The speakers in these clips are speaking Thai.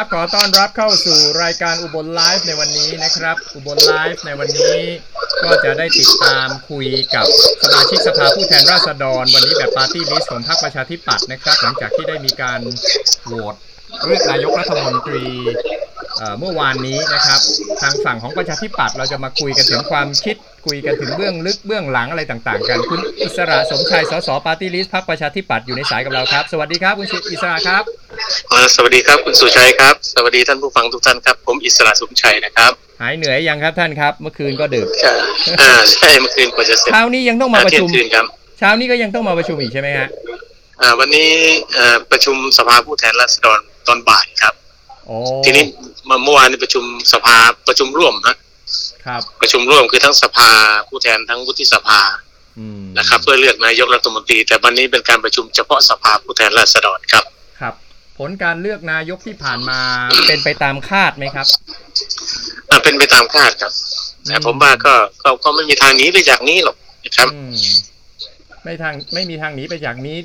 ครับขอต้อนรับเข้าสู่รายการอุบลไลฟ์ในวันนี้นะครับ อุบลไลฟ์ในวันนี้ก็จะได้ติดตามคุยกับสมาชิกสภาผู้แทนราษฎร วันนี้แบบปาร์ตี้ลิสต์ของพรรคประชาธิปัตย์นะครับ หลังจากที่ได้มีการโหวตเลือกนายกรัฐมนตรีเอ่อเมื่อวานนี้นะครับ ทางฝั่งของประชาธิปัตย์เราจะมาคุยกันถึงความคิด คุยกันถึงเบื้องลึกเบื้องหลังอะไรต่างๆ กันคุณอิสระสมชัยสสปาร์ตี้ลิสต์พรรคประชาธิปัตย์อยู่ในสายกับเราครับ สวัสดีครับคุณอิสระครับอ่าสวัสดีครับคุณสุชัยครับ สวัสดีท่านผู้ฟังทุกท่านครับ ผมอิสระสมชัยนะครับ หายเหนื่อยยังครับท่านครับ เมื่อคืนก็ดึกอ่าอ่าใช่เมื่อคืนกว่าจะเสร็จเช้านี้ยังต้องมาประเที่ยชุงมคืนครับเช้านี้ก็ยังต้องมาประชุมอีกใช่ไหมฮะอ่าวันนี้อ่าประชุมสภาผู้แทนราษฎรตอนบ่ายครับโอ้ทีนี้เมื่อเมื่อวานนี้ประชุมสภาประชุมร่วมนะ ครับประชุมร่วมคือทั้งสภา ผู้แทนทั้งวุฒิสภาอืมนะครับ เพื่อเลือกนายกรัฐมนตรี แต่วันนี้เป็นการประชุมเฉพาะสภาผู้แทนราษฎรครับ ครับ ผลการเลือกนายกที่ผ่านมาเป็นไปตามคาดไหมครับอ่าเป็นไปตามคาดครับแต่ผมว่าก็ก็ก็ไม่มีทางหนีไปจากนี้หรอกนะครับอืมไม่ทางไม่มีทางหนีไปจากนี้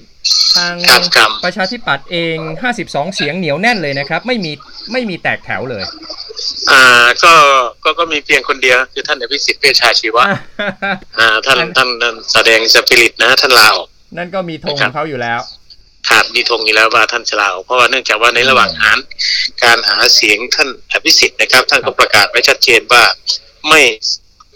ทางครับครับประชาธิปัตย์เอง 52 เสียงเหนียวแน่นเลยนะครับ ไม่มีไม่มีแตกแถวเลย อ่าก็ก็ก็มีเพียงคนเดียว คือท่านอภิสิทธิ์เวชชาชีวะอ่าท่านท่านท่านแสดงสปิริตนะท่านลาออกนั่นก็มีธงของเขาอยู่แล้วขาดมีธงอยู่แล้วว่าท่านจะลาออกเพราะว่าเนื่องจากว่าในระหว่างหารการหาเสียงท่านอภิสิทธิ์นะครับ ท่านก็ประกาศไว้ชัดเจนว่าไม่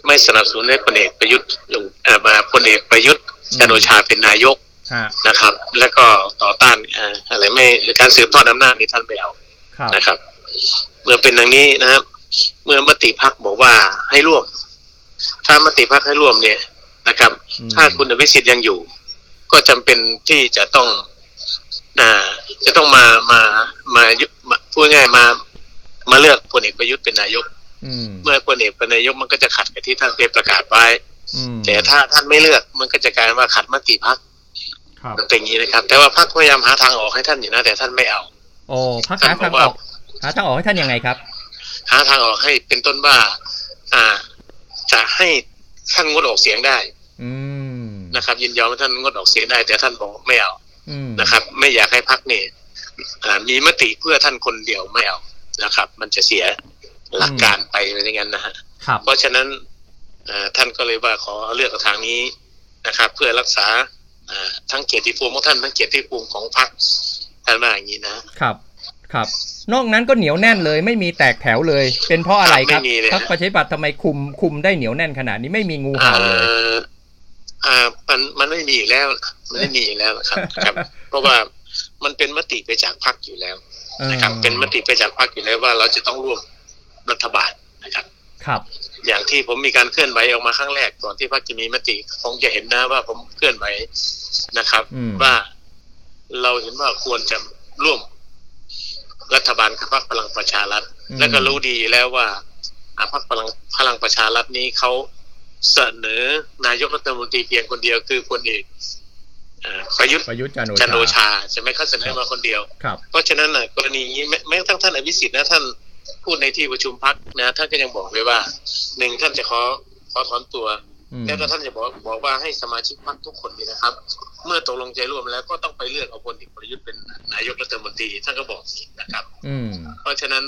ไม่สนับสนุนให้พลเอกประยุทธ์ลงเอ่อมาพลเอกประยุทธ์จันทร์โอชาเป็นนายกฮะนะครับ แล้วก็ต่อต้านเอ่ออะไรไม่การสืบทอดอำนาจนี่ท่านไม่เอาครับนะครับเมื่อเป็นอย่างนี้นะครับ เมื่อมติพักบอกว่าให้ร่วม ถ้ามติพักให้ร่วมเนี่ยนะครับอืมถ้าคุณอภิสิทธิ์ยังอยู่ ก็จำเป็นที่จะต้องอ่าจะต้องมามามายุมาพูดง่ายๆมา มาเลือกพลเอกประยุทธ์เป็นนายกอืมเมื่อพลเอกเป็นนายกมันก็จะขัดกับที่ท่านเคยประกาศไว้อืมแต่ถ้าท่านไม่เลือกมันก็จะกลายว่าขัดมติพักครับมันเป็นอย่างนี้นะครับ แต่ว่าพักพยายามหาทางออกให้ท่านอยู่นะแต่ท่านไม่เอาโอ้พักหาทางออก หาทางออกให้ท่านยังไงครับ หาทางออกให้เป็นต้นว่า อ่า จะให้ท่านงดออกเสียงได้ อืมนะครับ ยินยอมให้ท่านงดออกเสียงได้ แต่ท่านบอกไม่เอาอืมนะครับ ไม่อยากให้พักเนี่ยอ่ามีมติเพื่อท่านคนเดียวไม่เอานะครับ มันจะเสียหลักการไปอย่างนั้นนะฮะครับเพราะฉะนั้นอ่าท่านก็เลยว่าขอเลือกทางนี้นะครับ เพื่อรักษาอ่าทั้งเกียรติภูมิของท่านทั้งเกียรติภูมิของพรรคท่านว่าอย่างนี้นะครับ ครับ นอกนั้นก็เหนียวแน่นเลยไม่มีแตกแถวเลย เป็นเพราะอะไรครับไม่มีเลยพรรคประชาธิปัตย์ทำไมคุมคุมได้เหนียวแน่นขนาดนี้ไม่มีงูเห่าเลยอ่าอ่ามันมันไม่มีอีกแล้ว มันไม่มีอีกแล้วนะครับ ครับ เพราะว่ามันเป็นมติไปจากพรรคอยู่แล้วนะครับ เป็นมติไปจากพรรคอยู่แล้วว่าเราจะต้องร่วมรัฐบาลนะครับ ครับ อย่างที่ผมมีการเคลื่อนไหวออกมาครั้งแรกก่อนที่พรรคจะมีมติคงจะเห็นนะว่าผมเคลื่อนไหวนะครับอืมว่าเราเห็นว่าควรจะร่วม รัฐบาลกับพรรคพลังประชารัฐอืมและก็รู้ดีอยู่แล้วว่าอ่าพรรคพลังพลังประชารัฐนี้เขาเสนอนายกรัฐมนตรีเพียงคนเดียวคือคนเอกอ่าประยุทธ์ประยุทธ์จันทร์จันทร์โอโอชาชาใช่ไหมเขาเสนอมาคนเดียวครับเพราะฉะนั้นน่ะกรณีนี้แม้แม้กระทั่งท่านอภิสิทธิ์นะท่านพูดในที่ประชุมพักนะท่านก็ยังบอกเลยว่าหนึ่งท่านจะขอขอถอนตัว อืมแล้วก็ท่านจะบอกบอกว่าให้สมาชิกพรรคทุกคนนี่นะครับ เมื่อตกลงใจร่วมแล้วก็ต้องไปเลือกเอาพลเอกประยุทธ์เป็นนายกรัฐมนตรีท่านก็บอกอย่างนี้นะครับอืมเพราะฉะนั้น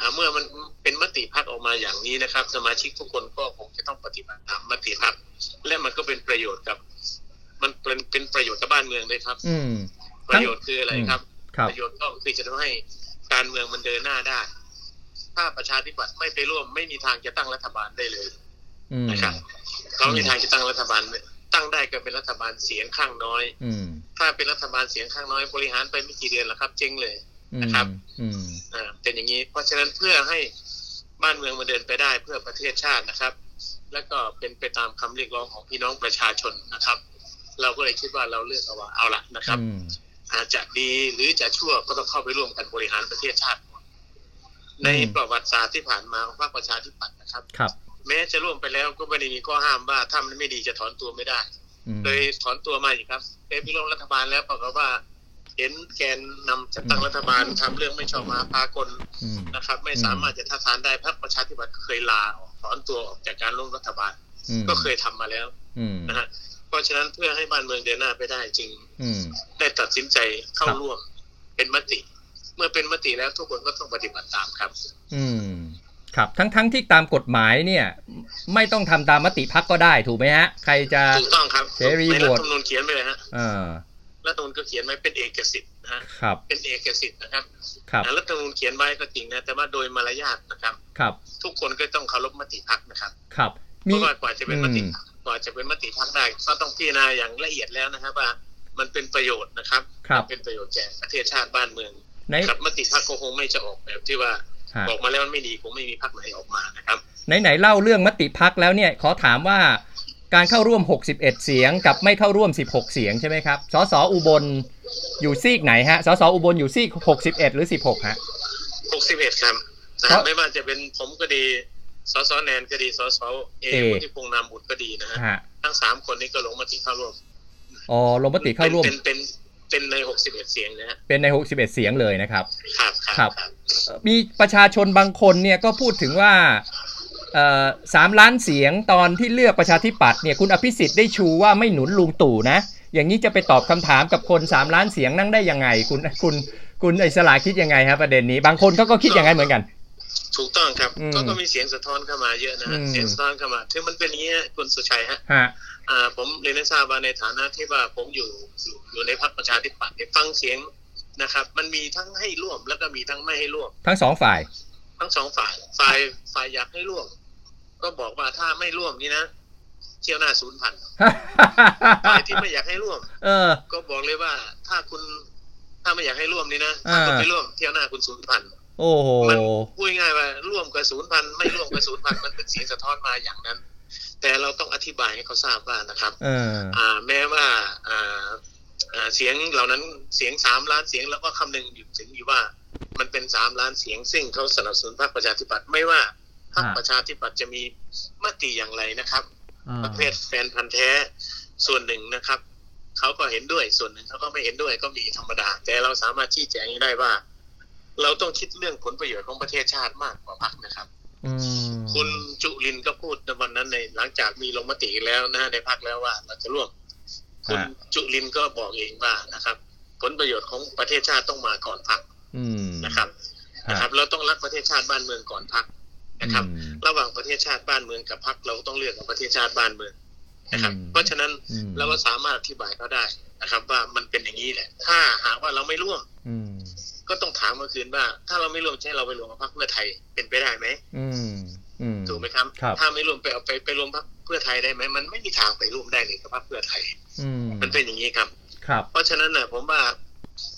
อ่าเมื่อมันเป็นมติพักออกมาอย่างนี้นะครับ สมาชิกทุกคนก็คงจะต้องปฏิบัติตามมติพักและมันก็เป็นประโยชน์กับ มันเป็นเป็นประโยชน์กับบ้านเมืองด้วยครับ อืมประโยชน์คืออะไรครับครับ ประโยชน์ก็คือจะทำให้การเมืองมันเดินหน้าได้ ถ้าประชาธิปัตย์ไม่ไปร่วมไม่มีทางจะตั้งรัฐบาลได้เลยอืมนะครับ เขาไม่มีทางจะตั้งรัฐบาลตั้งได้ก็เป็นรัฐบาลเสียงข้างน้อย อืมถ้าเป็นรัฐบาลเสียงข้างน้อยบริหารไปไม่กี่เดือนแล้วครับ เจ๊งเลยอืมนะครับอืมอ่าเป็นอย่างนี้ เพราะฉะนั้นเพื่อให้บ้านเมืองมันเดินไปได้เพื่อประเทศชาตินะครับ แล้วก็เป็นไปตามคำเรียกร้องของพี่น้องประชาชนนะครับ เราก็เลยคิดว่าเราเลือกเอาว่าเอาละนะครับอืมอาจจะดีหรือจะชั่วก็ต้องเข้าไปร่วมกันบริหารประเทศชาติ ในประวัติศาสตร์ที่ผ่านมาของพรรคประชาธิปัตย์นะครับครับ แม้จะร่วมไปแล้วก็ไม่ได้มีข้อห้ามว่าถ้ามันไม่ดีจะถอนตัวไม่ได้อืมโดยถอนตัวมาอีกครับเอพิร่วมรัฐบาลแล้วปรากฏว่า เห็นแกนนำจัดตั้งรัฐบาลทำเรื่องไม่ชอบมาพากลอืมนะครับ ไม่สามารถจะทัดทานได้พรรคประชาธิปัตย์เคยลาออกถอนตัวออกจากการร่วมรัฐบาลอืมก็เคยทำมาแล้วอืมนะฮะเพราะฉะนั้นเพื่อให้บ้านเมืองเดินหน้าไปได้จริงอืมได้ตัดสินใจเข้าครับร่วมเป็นมติ เมื่อเป็นมติแล้วทุกคนก็ต้องปฏิบัติตามครับ อืม ครับทั้งทั้งที่ตามกฎหมายเนี่ย ไม่ต้องทำตามมติพักก็ได้ถูกไหมฮะ ใครจะถูกต้องครับเสรีในรัฐโหวตธรรมนูญเขียนไปเลยฮะเออรัฐธรรมนูญก็เขียนไว้เป็นเอกสิทธิ์นะฮะครับเป็นเอกสิทธิ์นะครับครับอ่ารัฐธรรมนูญเขียนไว้ก็จริงนะแต่ว่าโดยมารยาทนะครับ ครับ ทุกคนก็ต้องเคารพมติพักนะครับ ครับเพมีราะว่ากว่าจะเป็นมติอืมกว่าจะเป็นมติพักได้ก็ต้องพิจารณาอย่างละเอียดแล้วนะครับว่ามันเป็นประโยชน์นะครับครับมันเป็นประโยชน์แก่ประเทศชาติบ้านเมืองในครับมติพักก็คงไม่จะออกแบบที่ว่า ฮะออกมาแล้วมันไม่ดีคงไม่มีพักไหนออกมานะครับไหนไหนๆเล่าเรื่องมติพักแล้วเนี่ยขอถามว่าการเข้าร่วม 61 เสียงกับไม่เข้าร่วม 16 เสียงใช่ไหมครับสสอุบลอยู่ซีกไหนฮะสสอุบลอยู่ซีก 61 หรือ 16 ฮะ 61 ครับนะเพราะไม่ว่าจะเป็นผมก็ดีสสแนนก็ดีสสเอเอวุฒิพงษ์นามบุตรก็ดีนะฮะฮะทั้งสามคนนี้ก็ลงมติเข้าร่วมอ๋อลงมติเข้าร่วมเป็นเป็น เป็นใน61เสียงนะฮะเป็นใน61เสียงเลยนะครับ ครับคครัรับบเอ่อมีประชาชนบางคนเนี่ยก็พูดถึงว่าเอ่อสามล้านเสียงตอนที่เลือกประชาธิปัตย์เนี่ยคุณอภิสิทธิ์ได้ชูว่าไม่หนุนลุงตู่นะ อย่างนี้จะไปตอบคำถามกับคนสามล้านเสียงนั่งได้ยังไง คุณคุณคุณอิสระคิดยังไงครับประเด็นนี้ บางคนเขาก็คิดอย่างนั้นเหมือนกัน ถูกต้องครับอืมก็ก็มีเสียงสะท้อนเข้ามาเยอะนะฮะอืมเสียงสะท้อนเข้ามาถึงมันเป็นอย่างนี้ฮะคุณสุชัยฮะฮะอ่า ผมเรียนให้ทราบว่าในฐานะที่ว่าผมอยู่อยู่อยู่ในพรรคประชาธิปัตย์เนี่ยฟังเสียงนะครับ มันมีทั้งให้ร่วมแล้วก็มีทั้งไม่ให้ร่วม ทั้งสองฝ่าย ทั้งสองฝ่ายฝ่ายฝ่ายอยากให้ร่วม ก็บอกว่าถ้าไม่ร่วมนี่นะเที่ยวหน้าศูนย์พันฝ่ายที่ไม่อยากให้ร่วม เออ ก็บอกเลยว่าถ้าคุณถ้าไม่อยากให้ร่วมนี่นะอ่าถ้าคุณไม่ร่วมเที่ยวหน้าคุณศูนย์พันโอ้โหมันพูดง่ายๆว่าร่วมกับศูนย์พันไม่ร่วมกับศูนย์พันมันเป็นเสียงสะท้อนมาอย่างนั้น แต่เราต้องอธิบายให้เขาทราบว่านะครับเอออ่าแม้ว่าอ่าอ่าเสียงเหล่านั้นเสียงสามล้านเสียงแล้วก็คำนึงอยู่ถึงอยู่ว่า มันเป็นสามล้านเสียง ซึ่งเขาสนับสนุนพรรคประชาธิปัตย์ไม่ว่าพรรคฮะประชาธิปัตย์จะมีมติอย่างไรนะครับอ่าประเภทแฟนพันธ์แท้ส่วนหนึ่งนะครับเขาก็เห็นด้วยส่วนหนึ่งเขาก็ไม่เห็นด้วยก็มีธรรมดา แต่เราสามารถชี้แจงให้ได้ว่า เราต้องคิดเรื่องผลประโยชน์ของประเทศชาติมากกว่าพรรคนะครับ อืม คุณจุลินก็พูดในวันนั้นในหลังจากมีลงมติแล้วนะในพักแล้วว่าเราจะร่วมคุณฮะจุลินก็บอกเองว่านะครับ ผลประโยชน์ของประเทศชาติต้องมาก่อนพักอืมนะครับฮะนะครับเราต้องรักประเทศชาติบ้านเมืองก่อนพักนะครับอืมระหว่างประเทศชาติบ้านเมืองกับพักเราต้องเลือกกับประเทศชาติบ้านเมืองนะครับอืมเพราะฉะนั้นอืมเราก็สามารถอธิบายเขาได้นะครับ ว่ามันเป็นอย่างนี้แหละ ถ้าหากว่าเราไม่ร่วมอืมก็ต้องถามเมื่อคืนว่า ถ้าเราไม่ร่วมใช่เราไปรวมกับพรรคเพื่อไทยเป็นไปได้ไหมอืมอืม ถูกไหมครับครับ ถ้าไม่ร่วมไปเอาไปไปรวมพรรคเพื่อไทยได้ไหมมันไม่มีทางไปร่วมได้เลยกับพรรคเพื่อไทยอืมมันเป็นอย่างนี้ครับ ครับ เพราะฉะนั้นนะผมว่า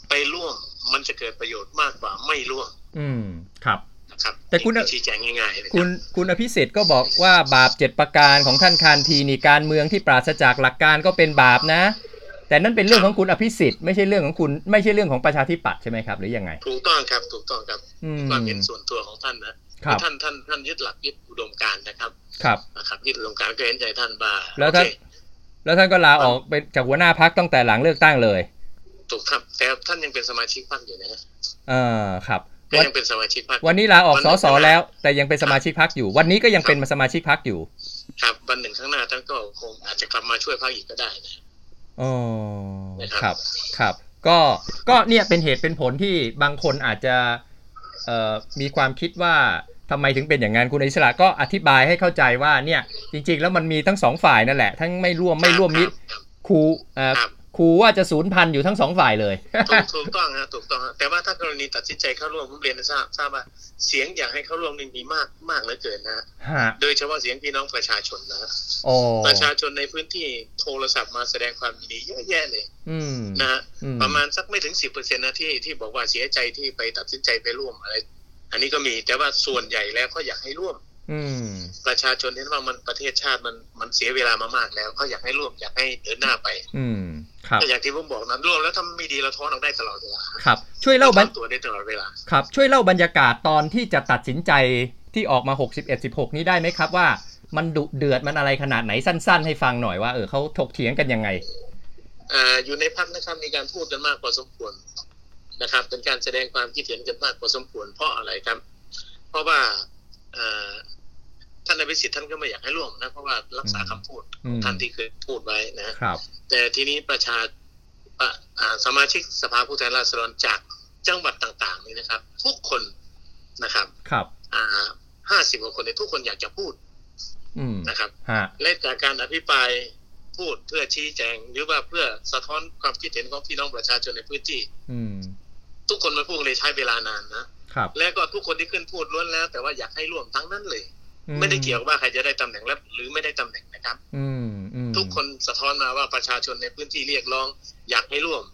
ไปร่วมมันจะเกิดประโยชน์มากกว่าไม่ร่วม อืมครับนะครับแต่คุณนี่อชี้แจงง่ายๆเลยคุณคุณอภิสิทธิ์ก็บอกว่าบาปเจ็ดประการของท่านคานทีนี่การเมืองที่ปราศจากหลักการก็เป็นบาปนะ แต่นั่นเป็นเรื่องของคุณอภิสิทธิ์ไม่ใช่เรื่องของคุณไม่ใช่เรื่องของประชาธิปัตย์ใช่ไหมครับ หรือยังไง ถูกต้องครับถูกต้องครับอืมความเห็นส่วนตัวของท่านนะครับ ท่านท่านท่านยึดหลักยึดอุดมการณ์นะครับ ครับนะครับยึดอุดมการณ์ก็เห็นใจท่านว่าแล้วท่านโอเคแล้วท่านก็ลาออกเป็นจากหัวหน้าพักตั้งแต่หลังเลือกตั้งเลย ถูกครับ แต่ท่านยังเป็นสมาชิกพรรคอยู่นะฮะเออครับก็วันยังเป็นสมาชิกพรรควันนี้ลาออกวันสนี้สแล้ว แต่ยังเป็นสมาชิกพักอยู่ วันนี้ก็ยังเป็นสมาชิกพักอยู่ ครับวันหนึ่งข้างหน้าท่านก็คงอาจจะกลับมาช่วยพรรคอีกก็ได้นะอ๋อนะครับครับครับ ก็ก็เนี่ยเป็นเหตุเป็นผลที่บางคนอาจจะเอ่อ มีความคิดว่าทำไมถึงเป็นอย่างนั้นคุณอิสระก็อธิบายให้เข้าใจว่าเนี่ยจริง ๆ แล้วมันมีทั้งสองฝ่ายนั่นแหละ ทั้งไม่ร่วมไม่ร่วมมิตรครูครู เอ่อครับครูว่าจะศูนย์พันอยู่ทั้งสองฝ่ายเลย ถูกถูกต้องฮะถูกต้องฮะแต่ว่าถ้ากรณีตัดสินใจเข้าร่วมผมเรียนให้ทราบทราบว่าเสียงอยากให้เข้าร่วมนี่มีมากมากเหลือเกินนะฮะฮะโดยเฉพาะเสียงพี่น้องประชาชนนะฮะโอ้ประชาชนในพื้นที่โทรศัพท์มาแสดงความยินดีเยอะแยะเลยอืมนะฮะอืมประมาณสักไม่ถึงสิบเปอร์เซ็นต์นะที่ที่บอกว่าเสียใจที่ไปตัดสินใจไปร่วมอะไร อันนี้ก็มีแต่ว่าส่วนใหญ่แล้วเขาอยากให้ร่วมอืม ประชาชนเห็นว่ามันประเทศชาติมันมันเสียเวลามามากแล้วเขาอยากให้ร่วมอยากให้เดินหน้าไป อืมครับก็อย่างที่ผมบอกนะร่วมแล้วถ้าไม่ดีเราท้อนออกได้ตลอดเวลาครับ ช่วยเล่าบรรถอนตัวได้ตลอดเวลาครับ ช่วยเล่าบรรยากาศตอนที่จะตัดสินใจที่ออกมา 61 16 นี้ได้ไหมครับว่า มันดุเดือดมันอะไรขนาดไหนสั้น ๆ ให้ฟังหน่อยว่าเออเขาถกเถียงกันยังไงอ่าอยู่ในพักนะครับมีการพูดกันมากพอสมควรนะครับ เป็นการแสดงความคิดเห็นกันมากพอสมควรเพราะอะไรครับ เพราะว่าอ่า ท่านนายพิสิทธิ์ท่านก็ไม่อยากให้ร่วมนะเพราะว่ารักษาคำพูดอืมท่านที่เคยพูดไว้นะครับ แต่ทีนี้ประชาอ่าอ่าสมาชิกสภาผู้แทนราษฎรจากจังหวัดต่าง ๆ นี่นะครับ ทุกคนนะครับ ครับ อ่าห้าสิบกว่าคนเนี่ยทุกคนอยากจะพูดอืมนะครับฮะและจากการอภิปรายพูดเพื่อชี้แจง หรือว่าเพื่อสะท้อนความคิดเห็นของพี่น้องประชาชนในพื้นที่ อืมทุกคนมาพูดเลยใช้เวลานานนะครับและก็ทุกคนที่ขึ้นพูดล้วนแล้ว แต่ว่าอยากให้ร่วมทั้งนั้นเลยอื ไม่ได้เกี่ยวว่าใครจะได้ตำแหน่งแล้วหรือไม่ได้ตำแหน่งนะครับ อืมอืมทุกคนสะท้อนมาว่าประชาชนในพื้นที่เรียกร้องอยากให้ร่วม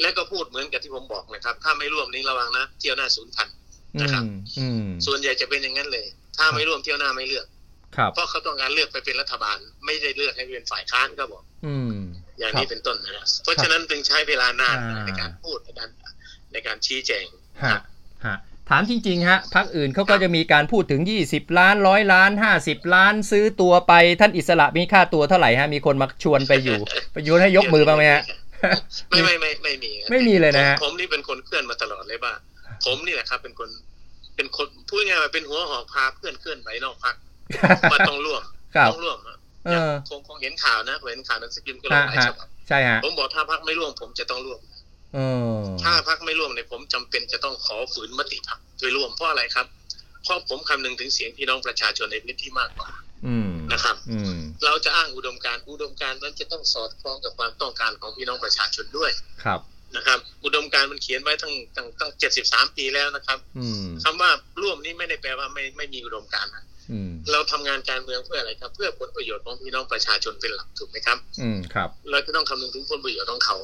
และก็พูดเหมือนกับที่ผมบอกนะครับ ถ้าไม่ร่วมนี้ระวังนะเที่ยวหน้าศูนย์พันนะครับอืมอืมส่วนใหญ่จะเป็นอย่างนั้นเลย ถ้าไม่ร่วมเที่ยวหน้าไม่เลือกครับเพราะเขาต้องการเลือกไปเป็นรัฐบาล ไม่ได้เลือกให้เป็นฝ่ายค้านก็บอก อืมอย่างครันี้บเป็นต้นนะเพราะฉะนั้นจึงใช้เวลานานอ่าในการพูดในการในการชี้แจงฮะฮะ ถามจริงๆฮะพักอื่นเขาก็จะมีการพูดถึง 20 ล้านร้อยล้าน 50 ล้านซื้อตัวไปท่านอิสระมีค่าตัวเท่าไหร่ฮะมีคนมาชวนไปอยู่ไปชวนให้ยกมือบ้างไหมฮะไม่ไม่ไม่ไม่มีครับไม่มีเลยนะฮะผมผมนี่เป็นคนเคลื่อนมาตลอดเลยว่าผมนี่แหละครับ เป็นคนเป็นคนพูดง่ายๆว่าเป็นหัวหอกพาเพื่อนเคลื่อนไปนอกพักว่าต้องร่วมครับต้องร่วมอะเออคงคงเห็นข่าวนะผมเห็นข่าวหนังสือพิมพ์ก็ลงหลายฮะฉบับใช่ฮะผมบอกถ้าพักไม่ร่วมผมจะต้องร่วมเออ ถ้าพักไม่ร่วมเนี่ยผมจำเป็นจะต้องขอฝืนมติพักโดยร่วมเพราะอะไรครับเพราะผมคำนึงถึงเสียงพี่น้องประชาชนในพื้นที่มากกว่าอืมนะครับอืมเราจะอ้างอุดมการณ์อุดมการณ์นั้นจะต้องสอดคล้องกับความต้องการของพี่น้องประชาชนด้วยครับนะครับ อุดมการณ์มันเขียนไว้ตั้งตั้งตั้งเจ็ดสิบสามปีแล้วนะครับอืมคำว่าร่วมนี้ไม่ได้แปลว่าไม่ไม่มีอุดมการณ์นะอืมเราทำงานการเมืองเพื่ออะไรครับ เพื่อผลประโยชน์ของพี่น้องประชาชนเป็นหลักถูกไหมครับ อืมครับ เราจะต้องคำนึงถึงผลประโยชน์ของเขา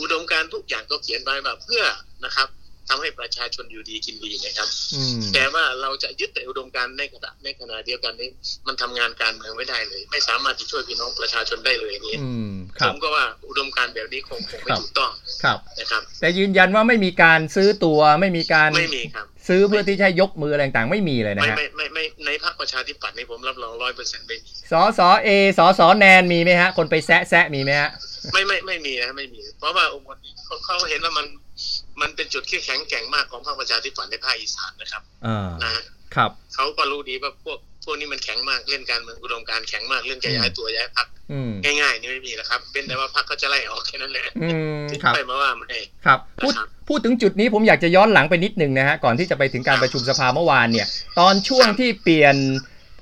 อุดมการณ์ทุกอย่างก็เขียนไว้ว่าเพื่อนะครับทำให้ประชาชนอยู่ดีกินดีนะครับอืมแต่ว่าเราจะยึดแต่อุดมการณ์ในขณะในขณะเดียวกันนี้ มันทำงานการเมืองไม่ได้เลย ไม่สามารถจะช่วยพี่น้องประชาชนได้เลยนี่อืมคผรับมก็ว่าอุดมการณ์แบบนี้คงคงไม่ครับถูกต้องครับนะครับ แต่ยืนยันว่าไม่มีการซื้อตัวไม่มีการไม่มีครับซื้อเพื่อที่จะให้ยกมืออะไรต่างๆไม่มีเลยนะไม่ฮะไม่ไม่ไม่ในพรรคประชาธิปัตย์นี่ผมรับรองร้อยเปอร์เซ็นต์ไม่มีสอสอเอสอสอแนนมีไหมฮะ คนไปแซะแซะมีไหมฮะ ไม่ไม่ไม่มีนะไม่มี เพราะว่าองค์กรนี้เขาเขาเห็นว่ามันมันเป็นจุดที่แข็งแกร่งมากของพรรคประชาธิปัตย์ในภาคอีสานนะครับอ่านะครับเขาก็รู้ดีว่าพวกพวกนี้มันแข็งมากเล่นการเมืองอุดมการณ์แข็งมากเรื่องจะย้ายตัวย้ายพรรคอืมง่ายๆนี่ไม่มีนะครับ เป็นแต่ว่าพรรคเขาจะไล่ออกแค่นั้นแหละอืมที่ครับไปมาว่าไม่ครับพูดนะครับพูดถึงจุดนี้ผมอยากจะย้อนหลังไปนิดหนึ่งนะฮะก่อนที่จะไปถึงการประชุมสภาเมื่อวานเนี่ย ตอนช่วงที่เปลี่ยน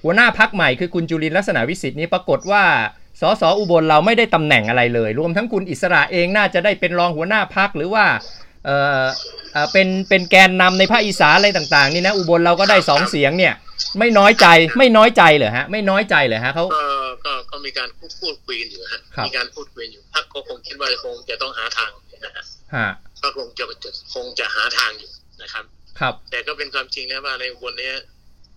หัวหน้าพักใหม่คือคุณจุลินทร์ลักษณะวิสิทธิ์นี้ปรากฏว่า สสอุบลเราไม่ได้ตำแหน่งอะไรเลย รวมทั้งคุณอิสระเองน่าจะได้เป็นรองหัวหน้าพักหรือว่าเออเอ่อเป็นเป็นแกนนำในภาคอีสานอะไรต่างๆ นี่นะอุบลเราก็ได้สองเสียงเนี่ย ไม่น้อยใจไม่น้อยใจเหรอฮะ ไม่น้อยใจเหรอฮะเขาก็ก็ก็มีการพูดพูดคุยกันอยู่ฮะครับมีการพูดคุยอยู่พรรคก็คงคิดว่าคงจะต้องหาทางนะฮะฮะก็คงจะจะคงจะหาทางอยู่นะครับ ครับ แต่ก็เป็นความจริงนะว่าในอุบลเนี้ย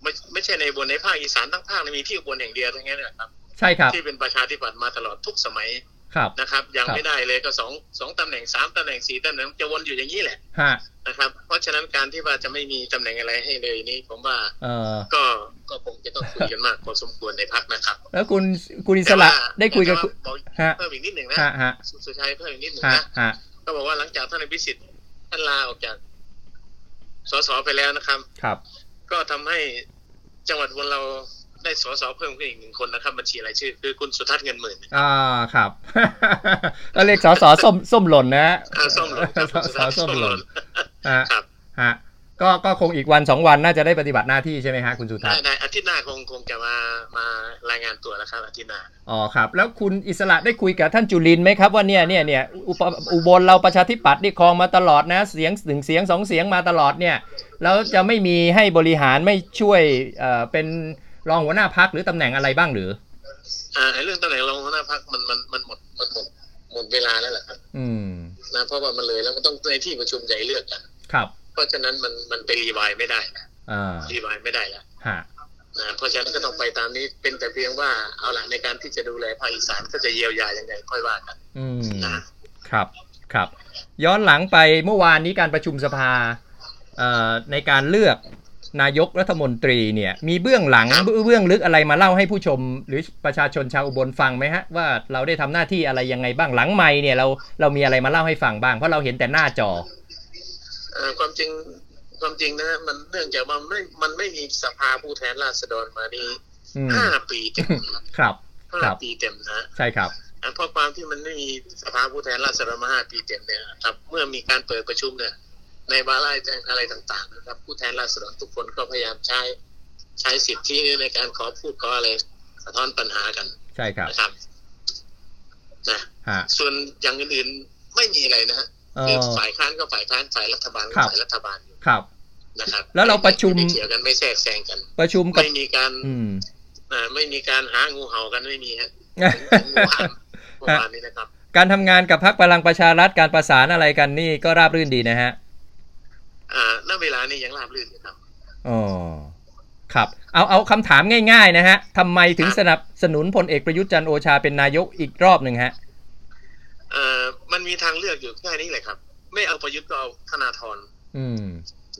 ไม่ไม่ใช่ในอุบลในภาคอีสานทั้งภาคเลยมีที่อุบลอย่างเดียวทั้งนั้นแหละครับ ใช่ครับที่เป็นประชาธิปัตย์มาตลอดทุกสมัยครับนะครับยังครับไม่ได้เลยก็สองสองตำแหน่งสามตำแหน่งสี่ตำแหน่งจะวนอยู่อย่างนี้แหละฮะนะครับ เพราะฉะนั้นการที่ว่าจะไม่มีตำแหน่งอะไรให้เลยนี่ผมว่าเออก็ก็คงจะต้องคุยกันมากพอสมควรในพักนะครับ แล้วคุณคุณอิสระแต่ว่าได้คุยกับแต่คุณว่าบอกฮะเพิ่มอีกนิดหนึ่งนะฮะฮะสุสุชัยเพิ่มอีกนิดหนึ่งฮะนะฮะก็บอกว่าหลังจากท่านอภิสิทธิ์ท่านลาออกจากสสไปแล้วนะครับ ครับ ก็ทำให้จังหวัดอุบลเรา ได้สสเพิ่มขึ้นอีกหนึ่งคนนะครับบัญชีรายชื่อ คือคุณสุทัศน์เงินหมื่นอ่าครับ ก็เรียกสอสอส้มส้มหล่นนะฮะอ่าส้มหล่นครับสอสอส้มหล่นฮะครับฮะก็ก็คงอีกวันสองวันน่าจะได้ปฏิบัติหน้าที่ใช่ไหมฮะคุณสุทัศได้น์ได้อาทิตย์หน้าคงคงจะมามารายงานตัวแล้วครับอาทิตย์หน้าอ๋อครับ แล้วคุณอิสระได้คุยกับท่านจุลินทร์ไหมครับว่าเนี่ยเนี่ยเนี่ยอุปอุบลเราประชาธิปัตย์นี่ครองมาตลอดนะเสียงหนึ่งเสียงสองเสียงมาตลอดเนี่ยแล้วจะไม่มีให้บริหารไม่ช่วยเอ่อเป็น รองหัวหน้าพักหรือตำแหน่งอะไรบ้างหรืออ่าไอ้เรื่องตำแหน่งรองหัวหน้าพักมันมันมันหมดมันหมดหมดเวลาแล้วแหละครับ อืมนะเพราะว่ามันเลยแล้วมันต้องในที่ประชุมใหญ่เลือกกันครับ เพราะฉะนั้นมันมันไปรีไวายไม่ได้นะอ่ารีไวายไม่ได้แล้วฮะนะเพราะฉะนั้นก็ต้องไปตามนี้เป็นแต่เพียงว่าเอาละในการที่จะดูแลภาคอีสานก็จะเยียวยายังไงค่อยว่ากันอืมนะครับครับ ย้อนหลังไปเมื่อวานนี้การประชุมสภาเอ่อในการเลือก นายกรัฐมนตรีเนี่ยมีเบื้องหลังเบื้องลึกอะไรมาเล่าให้ผู้ชม หรือประชาชนชาวอุบลฟังไหมฮะว่าเราได้ทำหน้าที่อะไรยังไงบ้างหลังไม่เนี่ยเราเรามีอะไรมาเล่าให้ฟังบ้าง เพราะเราเห็นแต่หน้าจอเอ่อความจริงความจริงนะมันเนื่องจากว่ามันไม่มันไม่มีสภาผู้แทนราษฎรมานี่อืมห้าปีเต็มครับห้าครับปีเต็มนะใช่ครับอะเพราะความที่มันไม่มีสภาผู้แทนราษฎรมาห้าปีเต็มเนี่ยครับ เมื่อมีการเปิดประชุมเนี่ย ในวาระอะไรต่างๆนะครับ ผู้แทนราษฎรทุกคนก็พยายามใช้ใช้สิทธิในการขอพูดขออะไรสะท้อนปัญหากัน ใช่ครับนะครับนะฮะส่วนอย่างอื่นๆไม่มีอะไรนะฮะเอคืออฝ่ายค้านก็ฝ่ายค้านฝ่ายรัฐบาลก็ครับฝ่ายรัฐบาลอยู่ครับนะครับ แล้วเราประชุมไเกี่ยวกันไม่แทรกแซงกัน ประชุมกับไม่มีการอืมอ่าไม่มีการหางูเห่ากันไม่มีฮะงูเห่าเมื่อวานนี้นะครับ การทำงานกับพรรคพลังประชารัฐการประสานอะไรกันนี่ก็ราบรื่นดีนะฮะ อ่าณเวลานี้ยังราบรื่นอยู่ครับอ๋อครับ เอาเอาคำถามง่าย ๆ นะฮะทำไมถึงครับสนับสนุนพลเอกประยุทธ์จันทร์โอชาเป็นนายกอีกรอบหนึ่งฮะเอ่อมันมีทางเลือกอยู่แค่นี้แหละครับ ไม่เอาประยุทธ์ก็เอาธนาธรอืม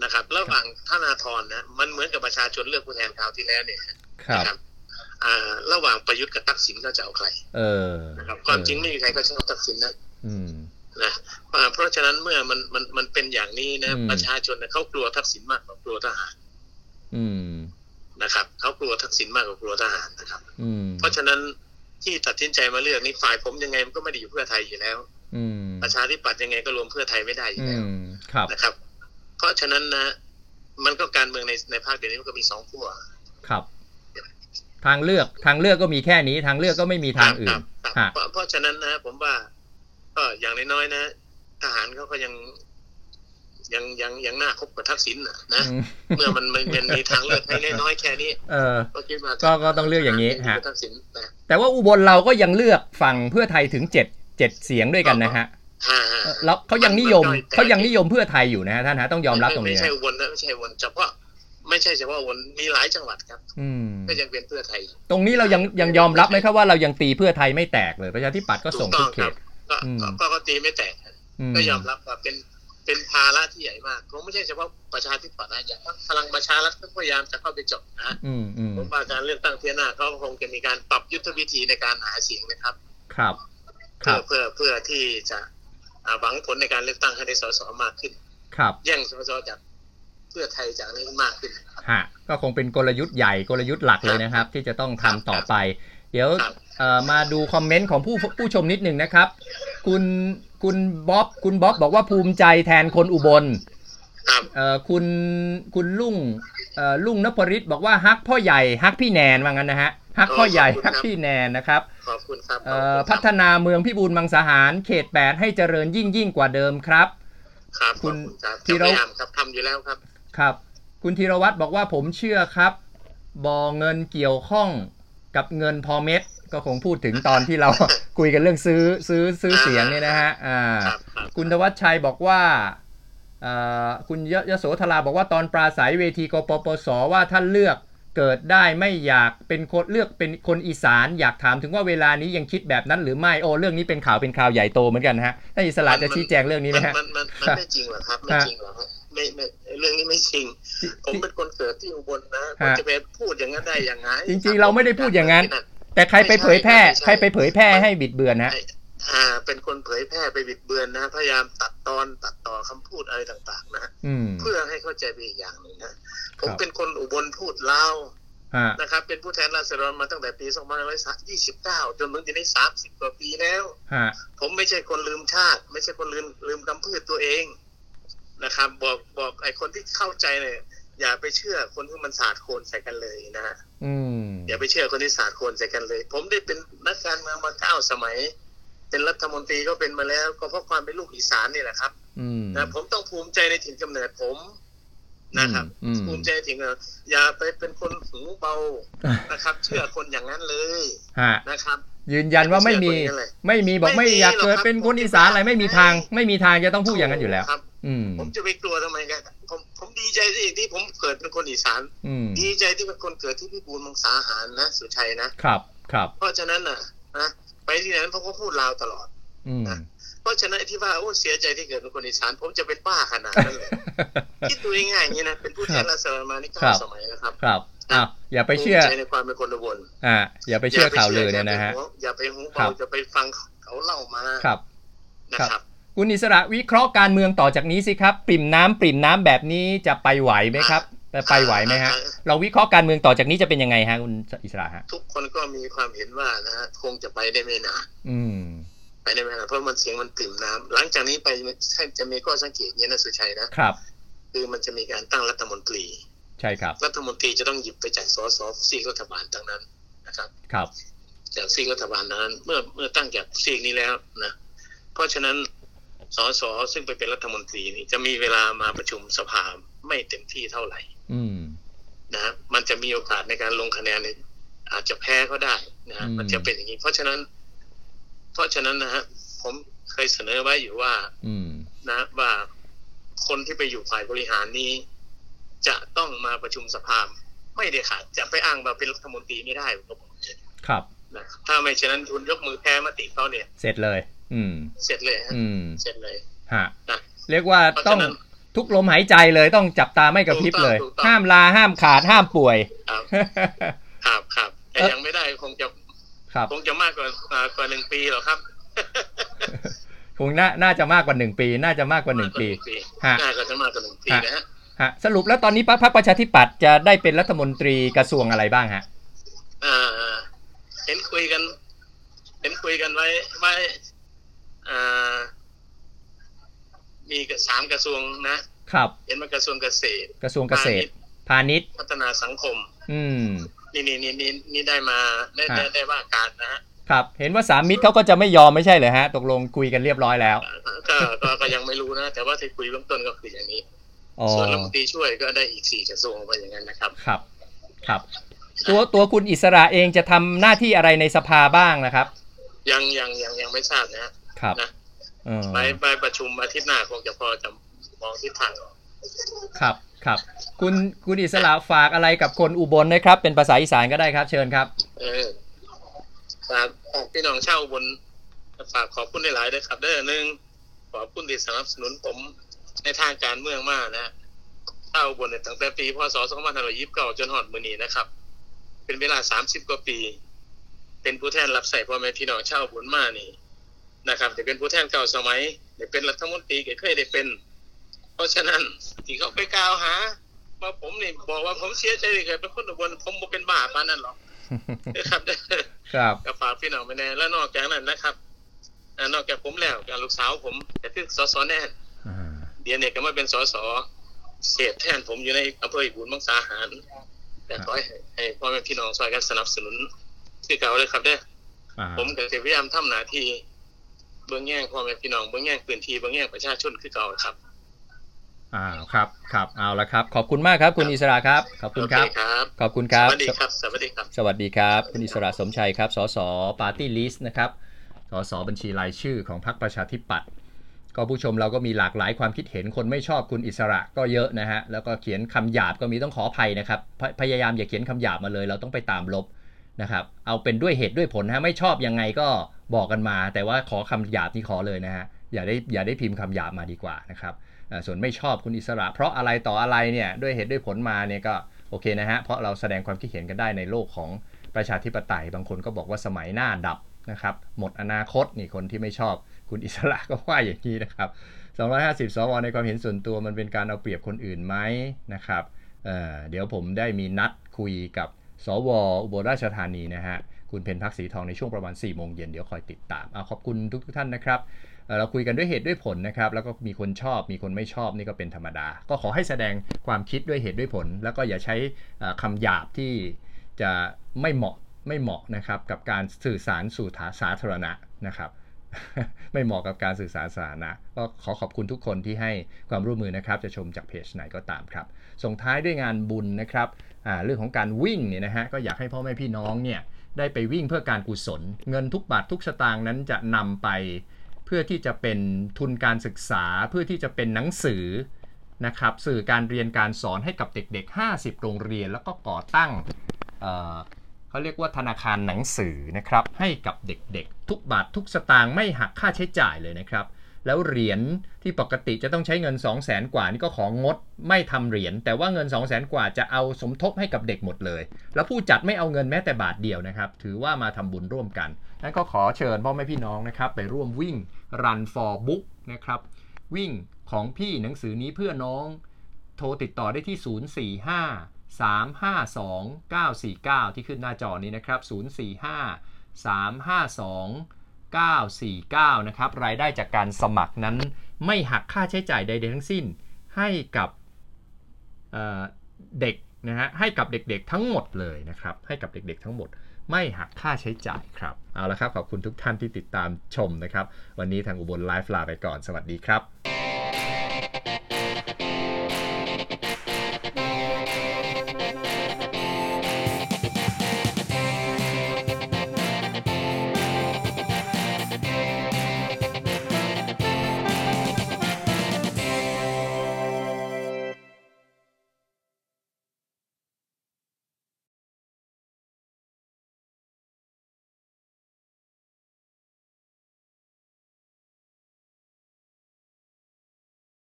นะครับ ระหว่างธนาธรนะมันเหมือนกับประชาชนเลือกผู้แทนคราวที่แล้วเนี่ยครับนะอ่า ระหว่างประยุทธ์กับทักษิณก็จะเอาใคร เออนะครับความจริงไม่มีใครก็ชอบทักษิณนะอืม นะอ่าเพราะฉะนั้นเมื่อมันมันมันเป็นอย่างนี้นะอืมประชาชนเนี่ยเขากลัวทักษิณมากกว่ากลัวทหารอืมนะครับเขากลัวทักษิณมากกว่ากลัวทหารนะครับอืมเพราะฉะนั้นที่ตัดสินใจมาเลือกนี่ฝ่ายผมยังไงมันก็ไม่ได้อยู่เพื่อไทยอยู่แล้วอืมประชาธิปัตย์ยังไงก็รวมเพื่อไทยไม่ได้อยู่อืแล้วมครับนะครับ เพราะฉะนั้นนะ มันก็การเมืองในในภาคเดี๋ยวนี้มันก็มีสองขั้วครับ ทางเลือกทางเลือกก็มีแค่นี้ ทางเลือกก็ไม่มีทางอื่คนรับครับฮะเพราะเพราะฉะนั้นนะผมว่า ก็อย่างน้อยๆนะทหารเขาก็ยังยังยังยังน่าคบกับทักษิณนะนะอืมเมื่อมันมันมันมีทางเลือกให้น้อยๆแค่นี้เออก็คิดว่าก็ก็ต้องเลือกอย่างนี้ฮะทักษิณนะแต่ว่าอุบลเราก็ยังเลือกฝั่งเพื่อไทยถึงเจ็ดเจ็ดเสียงด้วยกันนะฮะฮ่าฮ่าเออแล้วเขายังนิยมมันก็เขายังนิยมเพื่อไทยอยู่นะฮะท่านฮะต้องยอมรับตรงนี้ไม่ใช่นะอุบลนะไม่ใช่อุบลเฉพาะไม่ใช่เฉพาะอุบลมีหลายจังหวัดครับอืมก็ยังเป็นเพื่อไทยอยู่ตรงนี้เรายังยังยอมรับไหมครับว่าเรายังตีเพื่อไทยไม่แตกเลยประชาธิปัตย์ก็ส่งทุกเขต ก็อืมก็ก็ก็ตีไม่แตกมก็ยอมรับว่าเป็นเป็นภาระที่ใหญ่มากผมไม่ใช่เฉพาะประชาธิปัตย์นะอย่างพลังประชารัฐก็พยายามจะเข้าไปเจบนะอืมอืมผมว่าการเลือกตั้งเที่ยหน้าเขาคงจะมีการปรับยุทธวิธีในการหาเสียงนะครับ ครับคเพื่รัอบเพื่อเพื่อที่จะอ่าหวังผลในการเลือกตั้งให้ได้สสมากขึ้น ครับแย่งสสจากเพื่อไทยจากนี้มากขึ้นฮะก็คงเป็นกลยุทธ์ใหญ่กลยุทธ์หลักเลยนะครับ ที่จะต้องทำต่อไป เดี๋ยวครับเอ่อ มาดูคอมเมนต์ของผู้ผู้ชมนิดหนึ่งนะครับ คุณคุณบ๊อบคุณบ๊อบบอกว่าภูมิใจแทนคนอุบลครับเอ่อคุณคุณลุงเอ่อลุงนพริตบอกว่าฮักพ่อใหญ่ฮักพี่แนนว่างั้นนะฮะฮักพ่อใหญ่ฮักพี่แนนนะครับขอบคุณครับเอ่ขออบพัคุณฒนาเมืองพิบูลมังสาหาร เขต8ให้เจริญยิ่งยิ่งกว่าเดิมครับ ครับคุณขอบครับที่จะพเรายายามครับทำอยู่แล้วครับ ครับ คุณธีรวัตรบอกว่าผมเชื่อครับบอเงินเกี่ยวข้อง กับเงินพอเม็ดก็คงพูดถึงตอนที่เราคุยกันเรื่องซื้อซื้อซื้อเสียงเนี่ยนะฮะอ่าครับครับคุณธวัชชัยบอกว่าเอ่อคุณยยโสธราบอกว่าตอนปราศัยเวทีกปปสว่าท่านเลือกเกิดได้ไม่อยากเป็นคนเลือกเป็นคนอีสานอยากถามถึงว่าเวลานี้ยังคิดแบบนั้นหรือไม่โอ้เรื่องนี้เป็นข่าวเป็นข่าวใหญ่โตเหมือนกันนะฮะท่านอิสระจะชี้แจงเรื่องนี้ไหมฮะมันมันมันไม่จริงหรอกครับไม่จริงหรอกครับ ไม่ไม่เรื่องนี้ไม่จริง ผมเป็นคนเกิดที่อุบลนะผมจะไปพูดอย่างนั้นได้ยังไงจริงๆ เราไม่ได้พูดอย่างนั้น แต่ใครไปเผยแพร่ ใครไปเผยแพร่ให้บิดเบือนฮะอ่า เป็นคนเผยแพร่ไปบิดเบือนนะพยายามตัดตอนตัดต่อคำพูดอะไรต่างๆ นะอืมเพื่อให้เข้าใจไปอีกอย่างหนึ่งนะผมครับเป็นคนอุบลพูดลาวฮะนะครับ เป็นผู้แทนราษฎรมาตั้งแต่ปี 2529 จนถึงปีนี้ 30 กว่าปีแล้วฮะผมไม่ใช่คนลืมชาติ ไม่ใช่คนลืมลืมกำพืชตัวเอง นะครับ บอกบอกไอ้คนที่เข้าใจเนี่ยอย่าไปเชื่อคนที่มันสาดโคลนใส่กันเลยนะฮะอืมอย่าไปเชื่อคนที่สาดโคลนใส่กันเลย ผมได้เป็นนักการเมืองมาเก้าสมัย เป็นรัฐมนตรีก็เป็นมาแล้ว ก็เพราะความเป็นลูกอีสานนี่แหละครับอืมนะผมต้องภูมิใจในถิ่นกำเนิดผมนะครับอืมภูมิใจในถิ่นกำเนิดอย่าไปเป็นคนหูเบานะครับ เชื่อคนอย่างนั้นเลยฮะนะครับยืนยันว่าไม่มี ไม่เชื่อคนนี้เลยไม่มีบอกไม่ไม่มีอยากเกิดหรอกครับเป็นคนอีสานอะไรไม่มีทาง ไม่มีทางจะต้องพูดอย่างนั้นอยู่แล้วครับอืม ผมจะไปกลัวทำไมกันผมผมดีใจที่ที่ผมเกิดเป็นคนอีสานอืมดีใจที่เป็นคนเกิดที่พิบูลมังสาหารนะสุชัยนะครับ ครับ เพราะฉะนั้นน่ะนะไปที่ไหนเขาก็พูดลาวตลอดอืมเพราะฉะนั้นไอ้ที่ว่าโอ้เสียใจที่เกิดเป็นคนอีสานผมจะเป็นบ้าขนาดนั้นเลยคิดดูง่ายๆอย่างนี้นะเป็นผู้แทนราษฎรมานี่ครัเก้าบสมัยนะครับ ครับอ้าวอย่าไปเชื่อภูมิใจในความเป็นคนอุบลอ่า อย่าไปเชื่อข่าวลือเนี่ยนะฮะอย่าไปหูครัเบาบอย่าไปฟังเขาเล่ามาครับนะครับ คุณอิสระวิเคราะห์การเมืองต่อจากนี้สิครับ ปริ่มน้ำปริ่มน้ำแบบนี้จะไปไหวไหมครับจะไปไหวไหมฮะ เราวิเคราะห์การเมืองต่อจากนี้จะเป็นยังไงฮะคุณอิสระฮะทุกคนก็มีความเห็นว่านะฮะคงจะไปได้ไม่นานอืมไปในเวลาเพราะมันเสียงมันตื่มน้ำหลังจากนี้ไปจะมีข้อสังเกตเนี่ยนะสุชัยนะครับคือมันจะมีการตั้งรัฐมนตรี ใช่ครับ รัฐมนตรีจะต้องหยิบไปจากสสซีกรัฐบาลทั้งนั้นนะครับ ครับ จากซีกรัฐบาลนั้น เมื่อเมื่อตั้งจากซีกนี้แล้วนะเพราะฉะนั้น สสซึ่งไปเป็นรัฐมนตรีนี่จะมีเวลามาประชุมสภาไม่เต็มที่เท่าไหร่ อืมนะฮะมันจะมีโอกาสในการลงคะแนนเนี่ยอาจจะแพ้ก็ได้นะฮะอืมมันจะเป็นอย่างนี้ เพราะฉะนั้น เพราะฉะนั้นนะฮะผมเคยเสนอไว้อยู่ว่า อืมนะว่าคนที่ไปอยู่ฝ่ายบริหารนี้ จะต้องมาประชุมสภาไม่ได้ขาดจะไปอ้างว่าเป็นรัฐมนตรีไม่ได้ผมก็บอกครับนะถ้าไม่เช่นนั้นคุณยกมือแพ้มติเขาเนี่ย เสร็จเลย อืมเสร็จเลยฮะอืมเสร็จเลยฮะนะเรียกว่าเพราะต้องฉะนั้นทุกลมหายใจเลยต้องจับตาไม่กระพริบเลยถูกต้องห้ามลาห้ามขาดห้ามป่วย ครับครับครับแต่ยังไม่ได้คงจะครับคงจะมากกว่าอ่ากว่าหนึ่งปีหรอกครับคงน่าน่าจะมากกว่าหนึ่งปี น่าจะมากกว่าหนึ่งปีฮะน่าจะมากกว่าหนึ่งปีฮะนะฮะฮะสรุปแล้วตอนนี้พรรคประชาธิปัตย์จะได้เป็นรัฐมนตรีกระทรวงอะไรบ้างฮะอ่าเห็นคุยกัน เห็นคุยกันไว้ไว้อ่า มีสามกระทรวงนะครับ เห็นว่ากระทรวงเกษตร กระทรวงเกษตร พาณิชย์ พัฒนาสังคม อืมนี่นี่นี่นี่นี่ได้มาได้ได้ฮะได้ว่าการนะฮะครับ เห็นว่าสามมิตรเขาก็จะไม่ยอมไม่ใช่เหรอฮะ ตกลงคุยกันเรียบร้อยแล้ว ก็ก็ก็ยังไม่รู้นะ แต่ว่าที่คุยเบื้องต้นก็คืออย่างนี้อ๋อส่วนรัฐมนตรีช่วยก็ได้อีกสี่กระทรวงไปอย่างนั้นนะครับ ครับ ครับ ตัวตัวคุณอิสระเองจะทำหน้าที่อะไรในสภาบ้างนะครับ ยังยังยังยังไม่ทราบนะฮะ ครับนะเออไปไปประชุมอาทิตย์หน้าคงจะพอจะมองทิศทางออกครับครับ คุณคุณอิสระฝากอะไรกับคนอุบลนะครับ เป็นภาษาอีสานก็ได้ครับ เชิญครับ เออฝากฝากพี่น้องเช่าบนฝากขอบคุณหลายๆด้วยครับเด้อหนึ่งขอบคุณที่สนับสนุนผมในทางการเมืองมากนะเช่าบนเนี่ยตั้งแต่ปีพศ2529จนหอดมือนี้นะครับ เป็นเวลา 30 กว่าปี เป็นผู้แทนรับใส่พ่อแม่พี่น้องเช่าบนมานี่ นะครับจะเป็นผู้แทนเก่าสมัยได้เป็นรัฐมนตรีก็เคยได้เป็น เพราะฉะนั้นที่เขาไปกล่าวหาว่าผมนี่บอกว่าผมเสียใจที่เคยเป็นคนอุบลผมบ่เป็นบ้าปานนั้นหรอกนะครับครับก็ฝากพี่น้องไปแน่แล้วนอกจากนั้นนะครับอ่านอกจากผมแล้วการลูกสาวผมแต่ที่สสแน่อ่าเดียนเนี่ยก็มาเป็นสสเสียแทนผมอยู่ในอำเภออิบุญมังสาหารแต่ขอให้ให้พ่อแม่พี่น้องช่วยกันสนับสนุนคือเก่าเลยครับเด้ออ่าผมก็จะพยายามทำหน้าที่ เบื้องแย่งพ่อแม่พี่น้องเบื้องแย่งพื้นที่เบื้องแย่งประชาชนคือเก่าครับอ่าครับครับเอาละครับ ขอบคุณมากครับคุณอิสระครับ ขอบคุณครับโอเคครับ ขอบคุณครับ สวัสดีครับ สวัสดีครับ สวัสดีครับ คุณอิสระสมชัยครับ สสปาร์ตี้ลิสต์นะครับ สสบัญชีรายชื่อของพรรคประชาธิปัตย์ ก็ผู้ชมเราก็มีหลากหลายความคิดเห็น คนไม่ชอบคุณอิสระก็เยอะนะฮะ แล้วก็เขียนคำหยาบก็มีต้องขออภัยนะครับพพยายามอย่าเขียนคำหยาบมาเลย เราต้องไปตามลบนะครับ เอาเป็นด้วยเหตุด้วยผลนะฮะ ไม่ชอบยังไงก็ บอกกันมา แต่ว่าขอคำหยาบนี่ขอเลยนะฮะอย่าได้อย่าได้พิมพ์คำหยาบมาดีกว่านะครับส่วนไม่ชอบคุณอิสระ เพราะอะไรต่ออะไรเนี่ยด้วยเหตุด้วยผลมาเนี่ยก็โอเคนะฮะเพราะเราแสดงความคิดเห็นกันได้ในโลกของประชาธิปไตย บางคนก็บอกว่าสมัยหน้าดับนะครับหมดอนาคตนี่คนที่ไม่ชอบคุณอิสระก็ว่าอย่างนี้นะครับ 250 สวในความเห็นส่วนตัวมันเป็นการเอาเปรียบคนอื่นไหมนะครับเเดี๋ยวผมได้มีนัดคุยกับสวอุบลราชธานีนะฮะ คุณเพนพักศรีทองในช่วงประมาณ4โมงเย็นเดี๋ยวคอยติดตามอขอบคุณทุกๆท่านนะครับเราคุยกันด้วยเหตุด้วยผลนะครับ แล้วก็มีคนชอบมีคนไม่ชอบนี่ก็เป็นธรรมดา ก็ขอให้แสดงความคิดด้วยเหตุด้วยผล แล้วก็อย่าใช้เอ่อคำหยาบที่จะไม่เหมาะไม่เหมาะนะครับกับการสื่อสารสู่สาธารณะนะครับ ไม่เหมาะกับการสื่อสารสาธารณะก็ขอขอบคุณทุกคนที่ให้ความร่วมมือนะครับ จะชมจากเพจไหนก็ตามครับ ส่งท้ายด้วยงานบุญนะครับเรื่องของการวิ่งเนี่ยนะฮะก็อยากให้พ่อแม่พี่น้องเนี่ย ได้ไปวิ่งเพื่อการกุศล เงินทุกบาททุกสตางค์นั้นจะนำไป เพื่อที่จะเป็นทุนการศึกษา เพื่อที่จะเป็นหนังสือนะครับสื่อการเรียนการสอนให้กับเด็ก ๆ 50 โรงเรียน แล้วก็ก่อตั้งเเขาเรียกว่าธนาคารหนังสือนะครับให้กับเด็กๆ ทุกบาททุกสตางค์ไม่หักค่าใช้จ่ายเลยนะครับ แล้วเหรียญที่ปกติจะต้องใช้เงิน 2 0 0แสนกว่านี่ก็ของงดไม่ทำเหรียญแต่ว่าเงิน 2 0 0แสนกว่าจะเอาสมทบให้กับเด็กหมดเลย แล้วผู้จัดไม่เอาเงินแม้แต่บาทเดียวนะครับ ถือว่ามาทำบุญร่วมกันนั้นก็ขอเชิญพ่อแม่พี่น้องนะครับ ไปร่วมวิ่ง Run for Book นะครับวิ่งของพี่หนังสือนี้เพื่อน้อง โทรติดต่อได้ที่ 045 352 949 ที่ขึ้นหน้าจอนี้นะครับ 045 352 949 นะครับ รายได้จากการสมัครนั้นไม่หักค่าใช้จ่ายใด ๆ ทั้งสิ้นให้กับเเด็กนะฮะให้กับเด็กๆทั้งหมดเลยนะครับ ให้กับเด็กๆทั้งหมด ไม่หักค่าใช้จ่ายครับ เอาละครับ ขอบคุณทุกท่านที่ติดตามชมนะครับ วันนี้ทางอุบลไลฟ์ลาไปก่อน สวัสดีครับ